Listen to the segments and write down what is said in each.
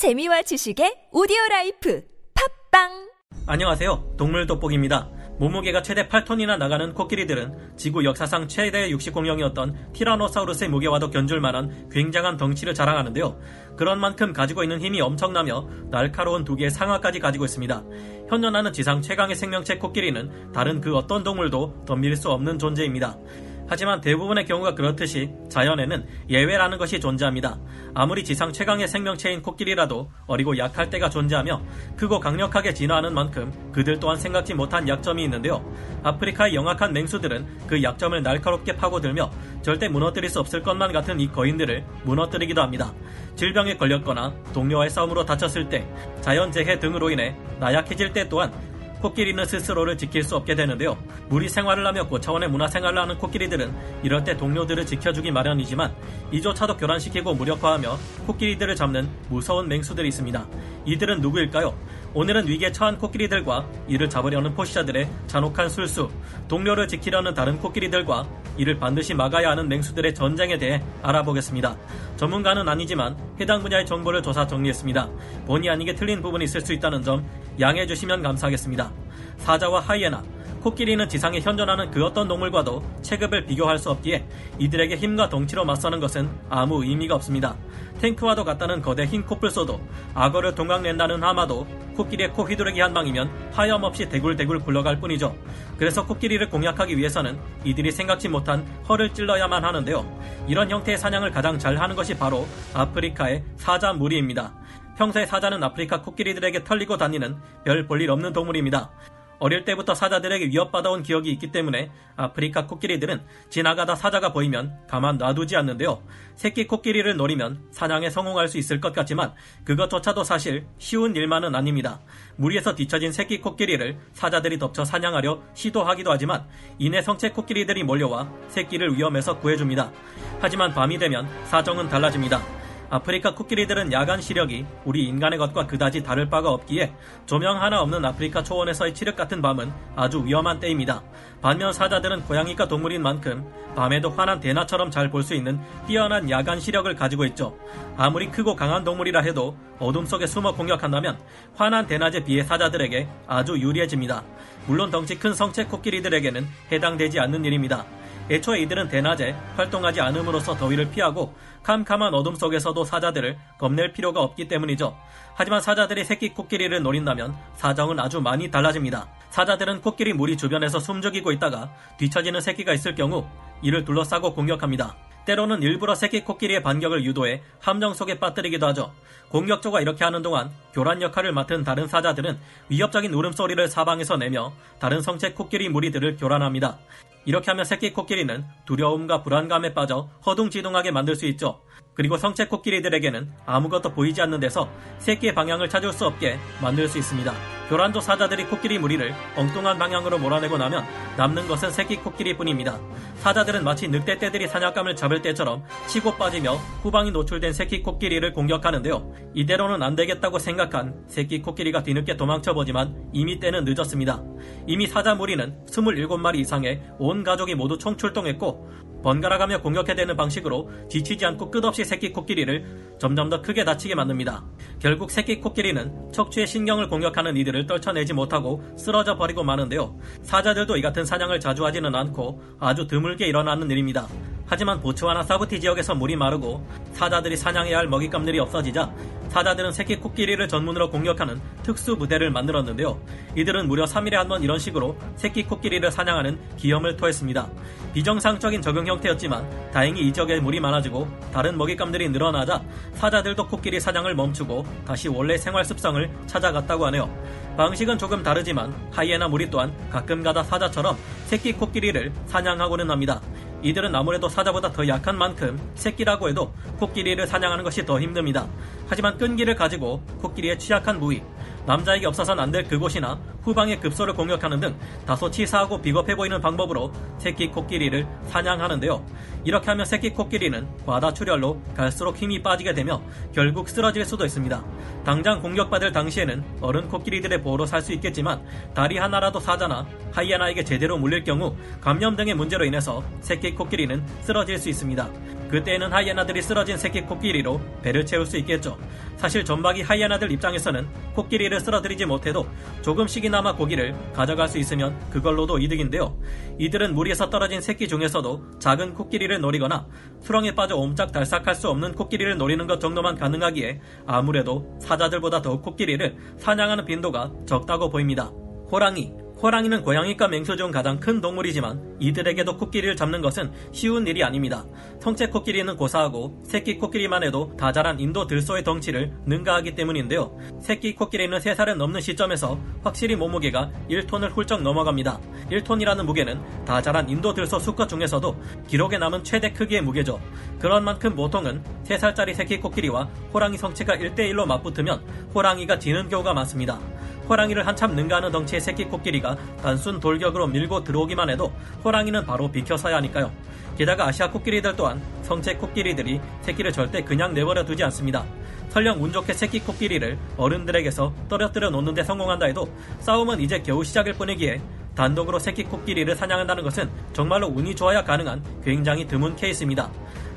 재미와 지식의 오디오 라이프 팟빵 안녕하세요. 동물 돋보기입니다. 몸무게가 최대 8톤이나 나가는 코끼리들은 지구 역사상 최대 육식 공룡이었던 티라노사우루스의 무게와도 견줄 만한 굉장한 덩치를 자랑하는데요. 그런 만큼 가지고 있는 힘이 엄청나며 날카로운 두 개의 상아까지 가지고 있습니다. 현존하는 지상 최강의 생명체 코끼리는 다른 그 어떤 동물도 덤빌 수 없는 존재입니다. 하지만 대부분의 경우가 그렇듯이 자연에는 예외라는 것이 존재합니다. 아무리 지상 최강의 생명체인 코끼리라도 어리고 약할 때가 존재하며 크고 강력하게 진화하는 만큼 그들 또한 생각지 못한 약점이 있는데요. 아프리카의 영악한 맹수들은 그 약점을 날카롭게 파고들며 절대 무너뜨릴 수 없을 것만 같은 이 거인들을 무너뜨리기도 합니다. 질병에 걸렸거나 동료와의 싸움으로 다쳤을 때, 자연재해 등으로 인해 나약해질 때 또한 코끼리는 스스로를 지킬 수 없게 되는데요. 무리 생활을 하며 고차원의 문화 생활을 하는 코끼리들은 이럴 때 동료들을 지켜주기 마련이지만 이조차도 교란시키고 무력화하며 코끼리들을 잡는 무서운 맹수들이 있습니다. 이들은 누구일까요? 오늘은 위기에 처한 코끼리들과 이를 잡으려는 포시자들의 잔혹한 술수, 동료를 지키려는 다른 코끼리들과 이를 반드시 막아야 하는 맹수들의 전쟁에 대해 알아보겠습니다. 전문가는 아니지만 해당 분야의 정보를 조사 정리했습니다. 본의 아니게 틀린 부분이 있을 수 있다는 점 양해해 주시면 감사하겠습니다. 사자와 하이에나, 코끼리는 지상에 현존하는 그 어떤 동물과도 체급을 비교할 수 없기에 이들에게 힘과 덩치로 맞서는 것은 아무 의미가 없습니다. 탱크와도 같다는 거대 흰 코뿔소도 악어를 동강낸다는 하마도 코끼리의 코 휘두르기 한 방이면 하염없이 대굴대굴 굴러갈 뿐이죠. 그래서 코끼리를 공략하기 위해서는 이들이 생각지 못한 허를 찔러야만 하는데요. 이런 형태의 사냥을 가장 잘 하는 것이 바로 아프리카의 사자 무리입니다. 평소에 사자는 아프리카 코끼리들에게 털리고 다니는 별 볼 일 없는 동물입니다. 어릴 때부터 사자들에게 위협받아온 기억이 있기 때문에 아프리카 코끼리들은 지나가다 사자가 보이면 가만 놔두지 않는데요. 새끼 코끼리를 노리면 사냥에 성공할 수 있을 것 같지만 그것조차도 사실 쉬운 일만은 아닙니다. 무리에서 뒤처진 새끼 코끼리를 사자들이 덮쳐 사냥하려 시도하기도 하지만 이내 성체 코끼리들이 몰려와 새끼를 위험에서 구해줍니다. 하지만 밤이 되면 사정은 달라집니다. 아프리카 코끼리들은 야간 시력이 우리 인간의 것과 그다지 다를 바가 없기에 조명 하나 없는 아프리카 초원에서의 칠흑 같은 밤은 아주 위험한 때입니다. 반면 사자들은 고양이과 동물인 만큼 밤에도 환한 대나처럼 잘 볼 수 있는 뛰어난 야간 시력을 가지고 있죠. 아무리 크고 강한 동물이라 해도 어둠 속에 숨어 공격한다면 환한 대낮에 비해 사자들에게 아주 유리해집니다. 물론 덩치 큰 성체 코끼리들에게는 해당되지 않는 일입니다. 애초에 이들은 대낮에 활동하지 않음으로써 더위를 피하고 캄캄한 어둠 속에서도 사자들을 겁낼 필요가 없기 때문이죠. 하지만 사자들이 새끼 코끼리를 노린다면 사정은 아주 많이 달라집니다. 사자들은 코끼리 무리 주변에서 숨죽이고 있다가 뒤처지는 새끼가 있을 경우 이를 둘러싸고 공격합니다. 때로는 일부러 새끼 코끼리의 반격을 유도해 함정 속에 빠뜨리기도 하죠. 공격조가 이렇게 하는 동안 교란 역할을 맡은 다른 사자들은 위협적인 울음소리를 사방에서 내며 다른 성체 코끼리 무리들을 교란합니다. 이렇게 하면 새끼 코끼리는 두려움과 불안감에 빠져 허둥지둥하게 만들 수 있죠. 그리고 성체 코끼리들에게는 아무것도 보이지 않는 데서 새끼의 방향을 찾을 수 없게 만들 수 있습니다. 교란조 사자들이 코끼리 무리를 엉뚱한 방향으로 몰아내고 나면 남는 것은 새끼 코끼리뿐입니다. 사자들은 마치 늑대 떼들이 사냥감을 잡을 때처럼 치고 빠지며 후방이 노출된 새끼 코끼리를 공격하는데요. 이대로는 안 되겠다고 생각한 새끼 코끼리가 뒤늦게 도망쳐보지만 이미 때는 늦었습니다. 이미 사자 무리는 27마리 이상의 온 가족이 모두 총출동했고 번갈아가며 공격해대는 방식으로 지치지 않고 끝없이 새끼 코끼리를 점점 더 크게 다치게 만듭니다. 결국 새끼 코끼리는 척추의 신경을 공격하는 이들을 떨쳐내지 못하고 쓰러져 버리고 마는데요. 사자들도 이 같은 사냥을 자주 하지는 않고 아주 드물게 일어나는 일입니다. 하지만 보츠와나 사부티 지역에서 물이 마르고 사자들이 사냥해야 할 먹잇감들이 없어지자 사자들은 새끼 코끼리를 전문으로 공격하는 특수 부대를 만들었는데요. 이들은 무려 3일에 한 번 이런 식으로 새끼 코끼리를 사냥하는 기염을 토했습니다. 비정상적인 적용 형태였지만 다행히 이 지역에 물이 많아지고 다른 먹잇감들이 늘어나자 사자들도 코끼리 사냥을 멈추고 다시 원래 생활 습성을 찾아갔다고 하네요. 방식은 조금 다르지만 하이에나 무리 또한 가끔가다 사자처럼 새끼 코끼리를 사냥하고는 합니다. 이들은 아무래도 사자보다 더 약한 만큼 새끼라고 해도 코끼리를 사냥하는 것이 더 힘듭니다. 하지만 끈기를 가지고 코끼리의 취약한 부위, 남자에게 없어선 안 될 그곳이나 후방의 급소를 공격하는 등 다소 치사하고 비겁해 보이는 방법으로 새끼 코끼리를 사냥하는데요. 이렇게 하면 새끼 코끼리는 과다 출혈로 갈수록 힘이 빠지게 되며 결국 쓰러질 수도 있습니다. 당장 공격받을 당시에는 어른 코끼리들의 보호로 살 수 있겠지만 다리 하나라도 사자나 하이에나에게 제대로 물릴 경우 감염 등의 문제로 인해서 새끼 코끼리는 쓰러질 수 있습니다. 그때에는 하이에나들이 쓰러진 새끼 코끼리로 배를 채울 수 있겠죠. 사실 전박이 하이에나들 입장에서는 코끼리를 쓰러뜨리지 못해도 조금씩이나마 고기를 가져갈 수 있으면 그걸로도 이득인데요. 이들은 무리에서 떨어진 새끼 중에서도 작은 코끼리를 노리거나 수렁에 빠져 옴짝달싹할 수 없는 코끼리를 노리는 것 정도만 가능하기에 아무래도 사자들보다 더 코끼리를 사냥하는 빈도가 적다고 보입니다. 호랑이, 호랑이는 고양이과 맹수 중 가장 큰 동물이지만 이들에게도 코끼리를 잡는 것은 쉬운 일이 아닙니다. 성체 코끼리는 고사하고 새끼 코끼리만 해도 다 자란 인도 들소의 덩치를 능가하기 때문인데요. 새끼 코끼리는 3살을 넘는 시점에서 확실히 몸무게가 1톤을 훌쩍 넘어갑니다. 1톤이라는 무게는 다 자란 인도 들소 수컷 중에서도 기록에 남은 최대 크기의 무게죠. 그런 만큼 보통은 3살짜리 새끼 코끼리와 호랑이 성체가 1대1로 맞붙으면 호랑이가 지는 경우가 많습니다. 호랑이를 한참 능가하는 덩치의 새끼 코끼리가 단순 돌격으로 밀고 들어오기만 해도 호랑이는 바로 비켜서야 하니까요. 게다가 아시아 코끼리들 또한 성체 코끼리들이 새끼를 절대 그냥 내버려 두지 않습니다. 설령 운 좋게 새끼 코끼리를 어른들에게서 떨어뜨려 놓는데 성공한다 해도 싸움은 이제 겨우 시작일 뿐이기에 단독으로 새끼 코끼리를 사냥한다는 것은 정말로 운이 좋아야 가능한 굉장히 드문 케이스입니다.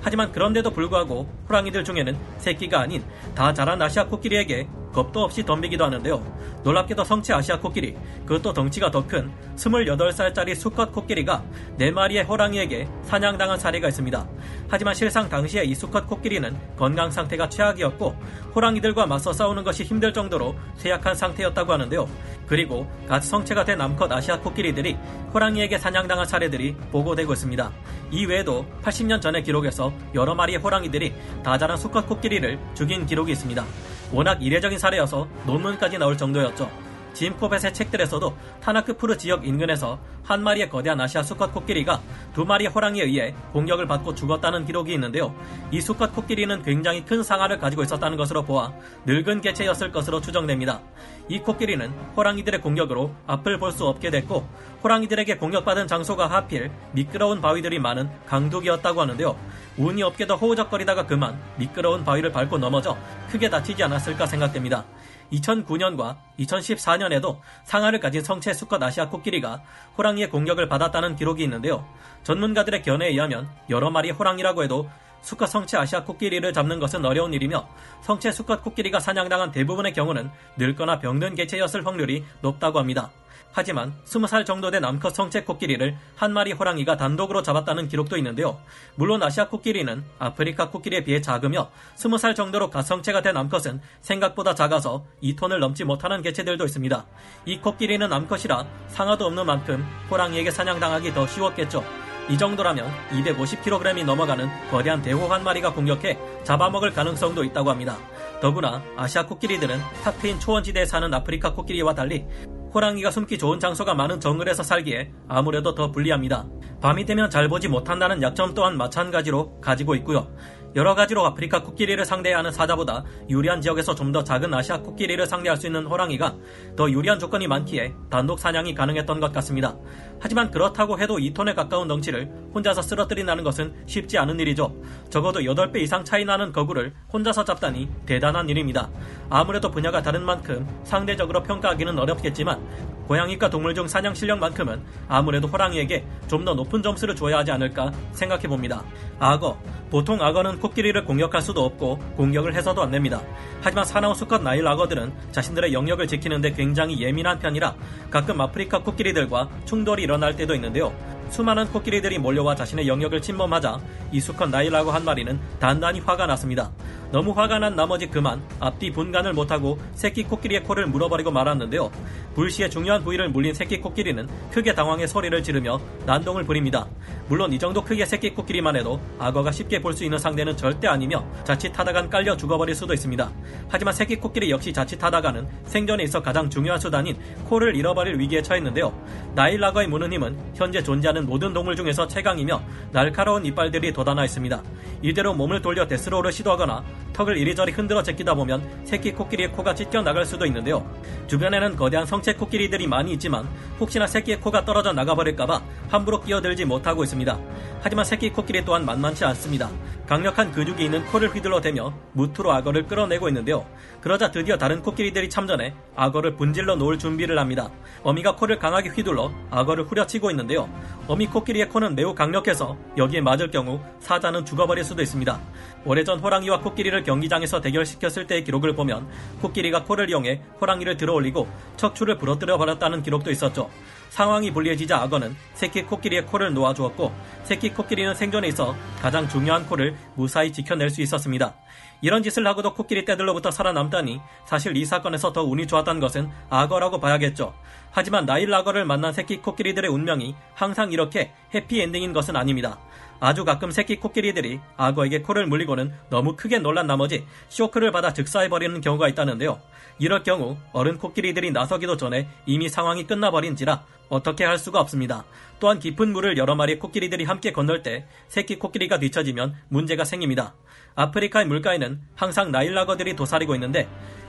하지만 그런데도 불구하고 호랑이들 중에는 새끼가 아닌 다 자란 아시아 코끼리에게 겁도 없이 덤비기도 하는데요. 놀랍게도 성체 아시아 코끼리, 그것도 덩치가 더 큰 28살짜리 수컷 코끼리가 4마리의 호랑이에게 사냥당한 사례가 있습니다. 하지만 실상 당시에 이 수컷 코끼리는 건강 상태가 최악이었고 호랑이들과 맞서 싸우는 것이 힘들 정도로 쇠약한 상태였다고 하는데요. 그리고 같이 성체가 된 암컷 아시아 코끼리들이 호랑이에게 사냥당한 사례들이 보고되고 있습니다. 이 외에도 80년 전의 기록에서 여러 마리의 호랑이들이 다 자란 수컷 코끼리를 죽인 기록이 있습니다. 워낙 이례적인 사례여서 논문까지 나올 정도였죠. 짐 코벳의 책들에서도 타나크푸르 지역 인근에서 한 마리의 거대한 아시아 수컷 코끼리가 두 마리의 호랑이에 의해 공격을 받고 죽었다는 기록이 있는데요. 이 수컷 코끼리는 굉장히 큰 상아를 가지고 있었다는 것으로 보아 늙은 개체였을 것으로 추정됩니다. 이 코끼리는 호랑이들의 공격으로 앞을 볼 수 없게 됐고 호랑이들에게 공격받은 장소가 하필 미끄러운 바위들이 많은 강둑이었다고 하는데요. 운이 없게도 호우적거리다가 그만 미끄러운 바위를 밟고 넘어져 크게 다치지 않았을까 생각됩니다. 2009년과 2014년에도 상아를 가진 성체 수컷 아시아 코끼리가 호랑이의 공격을 받았다는 기록이 있는데요. 전문가들의 견해에 의하면 여러 마리 호랑이라고 해도 수컷 성체 아시아 코끼리를 잡는 것은 어려운 일이며 성체 수컷 코끼리가 사냥당한 대부분의 경우는 늙거나 병든 개체였을 확률이 높다고 합니다. 하지만 20살 정도 된 암컷 성체 코끼리를 한 마리 호랑이가 단독으로 잡았다는 기록도 있는데요. 물론 아시아 코끼리는 아프리카 코끼리에 비해 작으며 20살 정도로 가성체가 된 암컷은 생각보다 작아서 2톤을 넘지 못하는 개체들도 있습니다. 이 코끼리는 암컷이라 상아도 없는 만큼 호랑이에게 사냥당하기 더 쉬웠겠죠. 이 정도라면 250kg이 넘어가는 거대한 대호 한 마리가 공격해 잡아먹을 가능성도 있다고 합니다. 더구나 아시아 코끼리들은 탁 트인 초원지대에 사는 아프리카 코끼리와 달리 호랑이가 숨기 좋은 장소가 많은 정글에서 살기에 아무래도 더 불리합니다. 밤이 되면 잘 보지 못한다는 약점 또한 마찬가지로 가지고 있고요. 여러 가지로 아프리카 코끼리를 상대해야 하는 사자보다 유리한 지역에서 좀 더 작은 아시아 코끼리를 상대할 수 있는 호랑이가 더 유리한 조건이 많기에 단독 사냥이 가능했던 것 같습니다. 하지만 그렇다고 해도 2톤에 가까운 덩치를 혼자서 쓰러뜨린다는 것은 쉽지 않은 일이죠. 적어도 8배 이상 차이 나는 거구를 혼자서 잡다니 대단한 일입니다. 아무래도 분야가 다른 만큼 상대적으로 평가하기는 어렵겠지만 고양이과 동물 중 사냥 실력만큼은 아무래도 호랑이에게 좀 더 높은 점수를 줘야 하지 않을까 생각해 봅니다. 악어. 보통 악어는 코끼리를 공격할 수도 없고 공격을 해서도 안 됩니다. 하지만 사나운 수컷 나일 악어들은 자신들의 영역을 지키는데 굉장히 예민한 편이라 가끔 아프리카 코끼리들과 충돌이 일어날 때도 있는데요. 수많은 코끼리들이 몰려와 자신의 영역을 침범하자 이 수컷 나일라고 한 마리는 단단히 화가 났습니다. 너무 화가 난 나머지 그만 앞뒤 분간을 못하고 새끼 코끼리의 코를 물어버리고 말았는데요. 불시에 중요한 부위를 물린 새끼 코끼리는 크게 당황해 소리를 지르며 난동을 부립니다. 물론 이 정도 크기의 새끼 코끼리만 해도 악어가 쉽게 볼 수 있는 상대는 절대 아니며 자칫하다간 깔려 죽어버릴 수도 있습니다. 하지만 새끼 코끼리 역시 자칫하다가는 생존에 있어 가장 중요한 수단인 코를 잃어버릴 위기에 처했는데요. 나일 악어의 무는 힘은 현재 존재하는 모든 동물 중에서 최강이며 날카로운 이빨들이 돋아나 있습니다. 이대로 몸을 돌려 데스로를 시도하거나 턱을 이리저리 흔들어 제끼다 보면 새끼 코끼리의 코가 찢겨 나갈 수도 있는데요. 주변에는 거대한 성체 코끼리들이 많이 있지만 혹시나 새끼의 코가 떨어져 나가버릴까봐 함부로 끼어들지 못하고 있습니다. 하지만 새끼 코끼리 또한 만만치 않습니다. 강력한 근육이 있는 코를 휘둘러대며 무트로 악어를 끌어내고 있는데요. 그러자 드디어 다른 코끼리들이 참전해 악어를 분질러 놓을 준비를 합니다. 어미가 코를 강하게 휘둘러 악어를 후려치고 있는데요. 어미 코끼리의 코는 매우 강력해서 여기에 맞을 경우 사자는 죽어버릴 수도 있습니다. 오래전 호랑이와 코끼리를 경기장에서 대결시켰을 때의 기록을 보면 코끼리가 코를 이용해 호랑이를 들어올리고 척추를 부러뜨려 버렸다는 기록도 있었죠. 상황이 불리해지자 악어는 새끼 코끼리의 코를 놓아주었고 새끼 코끼리는 생존에 있어 가장 중요한 코를 무사히 지켜낼 수 있었습니다. 이런 짓을 하고도 코끼리 떼들로부터 살아남다니 사실 이 사건에서 더 운이 좋았던 것은 악어라고 봐야겠죠. 하지만 나일 악어를 만난 새끼 코끼리들의 운명이 항상 이렇게 해피엔딩인 것은 아닙니다. 아주 가끔 새끼 코끼리들이 악어에게 코를 물리고는 너무 크게 놀란 나머지 쇼크를 받아 즉사해버리는 경우가 있다는데요. 이럴 경우 어른 코끼리들이 나서기도 전에 이미 상황이 끝나버린지라 어떻게 할 수가 없습니다. 또한 깊은 물을 여러 마리 코끼리들이 함께 건널 때 새끼 코끼리가 뒤처지면 문제가 생깁니다. 아프리카의 물가에는 항상 나일락어들이 도사리고 있는데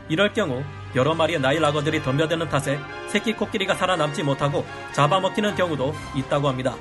이럴 경우 여러 마리의 나일락어들이 덤벼드는 탓에 새끼 코끼리가 살아남지 못하고 잡아먹히는 경우도 있다고 합니다.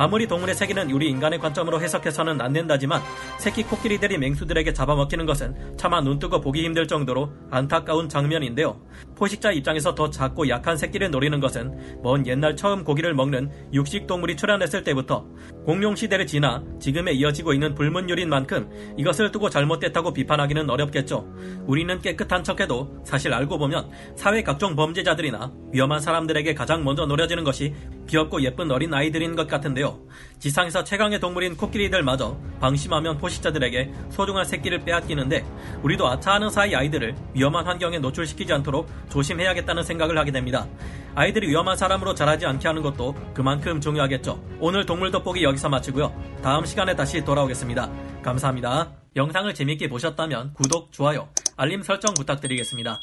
아무리 동물의 세계는 우리 인간의 관점으로 해석해서는 안 된다지만 새끼 코끼리 들이 맹수들에게 잡아먹히는 것은 차마 눈뜨고 보기 힘들 정도로 안타까운 장면인데요. 포식자 입장에서 더 작고 약한 새끼를 노리는 것은 먼 옛날 처음 고기를 먹는 육식 동물이 출현했을 때부터 공룡 시대를 지나 지금에 이어지고 있는 불문율인 만큼 이것을 두고 잘못됐다고 비판하기는 어렵겠죠. 우리는 깨끗한 척해도 사실 알고 보면 사회 각종 범죄자들이나 위험한 사람들에게 가장 먼저 노려지는 것이 귀엽고 예쁜 어린 아이들인 것 같은데요. 지상에서 최강의 동물인 코끼리들마저 방심하면 포식자들에게 소중한 새끼를 빼앗기는데 우리도 아차하는 사이 아이들을 위험한 환경에 노출시키지 않도록 조심해야겠다는 생각을 하게 됩니다. 아이들이 위험한 사람으로 자라지 않게 하는 것도 그만큼 중요하겠죠. 오늘 동물 돋보기 여기서 마치고요. 다음 시간에 다시 돌아오겠습니다. 감사합니다. 영상을 재밌게 보셨다면 구독, 좋아요, 알림 설정 부탁드리겠습니다.